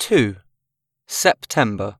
2. September